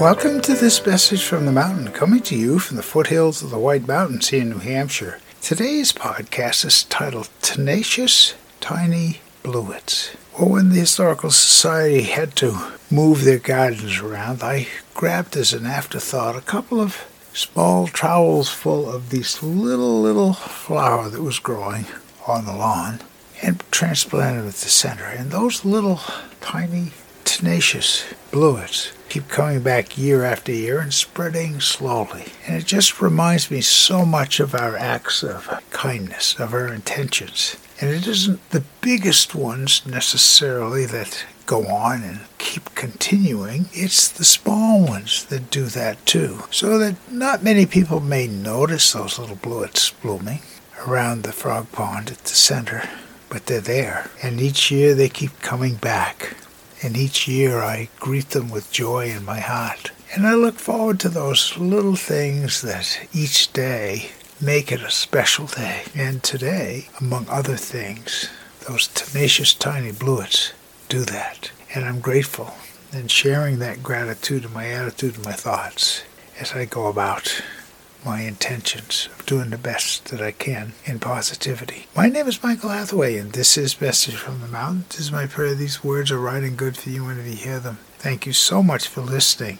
Welcome to this message from the mountain, coming to you from the foothills of the White Mountains here in New Hampshire. Today's podcast is titled Tenacious Tiny Bluets. Well, when the Historical Society had to move their gardens around, I grabbed as an afterthought a couple of small trowels full of these little, little flower that was growing on the lawn and transplanted at the center. And those little tiny tenacious bluets keep coming back year after year and spreading slowly. And it just reminds me so much of our acts of kindness, of our intentions. And it isn't the biggest ones necessarily that go on and keep continuing. It's the small ones that do that too. So that not many people may notice those little bluets blooming around the frog pond at the center, but they're there. And each year they keep coming back and each year I greet them with joy in my heart. And I look forward to those little things that each day make it a special day. And today, among other things, those tenacious tiny bluets do that. And I'm grateful and sharing that gratitude and my attitude and my thoughts as I go about my intentions of doing the best that I can in positivity. My name is Michael Hathaway, and this is Message from the Mountain. Is my prayer these words are right and good for you whenever you hear them. Thank you so much for listening.